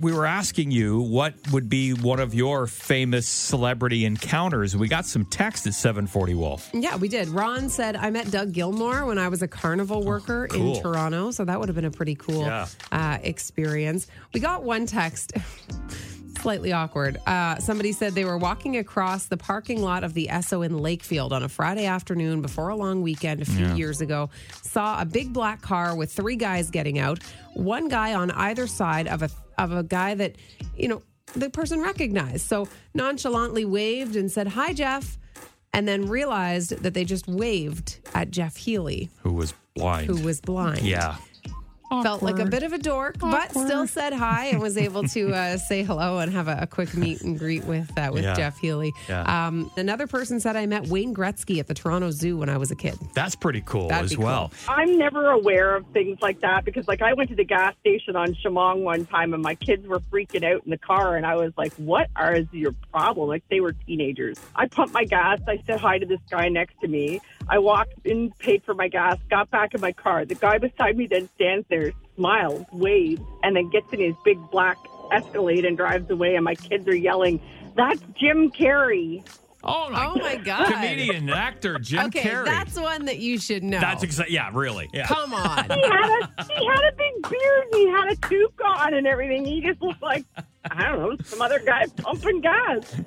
we were asking you what would be one of your famous celebrity encounters. We got some text at 740 Wolf. Yeah, we did. Ron said, I met Doug Gilmour when I was a carnival worker Oh, cool. in Toronto. So that would have been a pretty cool Yeah. uh, experience. We got one text. Slightly awkward. Uh, somebody said they were walking across the parking lot of the Esso in Lakefield on a Friday afternoon before a long weekend a few Yeah. years ago. Saw a big black car with three guys getting out. One guy on either side of a of a guy that you know the person recognized. So nonchalantly waved and said, "Hi, Jeff." and then realized that they just waved at Jeff Healey, Who was blind? who was blind. yeah. Felt like a bit of a dork, but still said hi and was able to uh, say hello and have a, a quick meet and greet with uh, with Yeah. Jeff Healey. Yeah. Um, another person said I met Wayne Gretzky at the Toronto Zoo when I was a kid. That's pretty cool That'd as be well. I'm never aware of things like that because, like, I went to the gas station on Chemong one time and my kids were freaking out in the car, and I was like, "What are your problem?" Like, they were teenagers. I pumped my gas. I said hi to this guy next to me. I walked in, paid for my gas, got back in my car. The guy beside me then stands there, smiles, waves, and then gets in his big black Escalade and drives away. And my kids are yelling, "That's Jim Carrey!" Oh my, Oh my God. Comedian, actor Jim okay, Carrey. that's one that you should know. That's exactly. Yeah, really. Yeah. Come on. he had a he had a big beard and he had a toque on and everything. He just looked like I don't know some other guy pumping gas.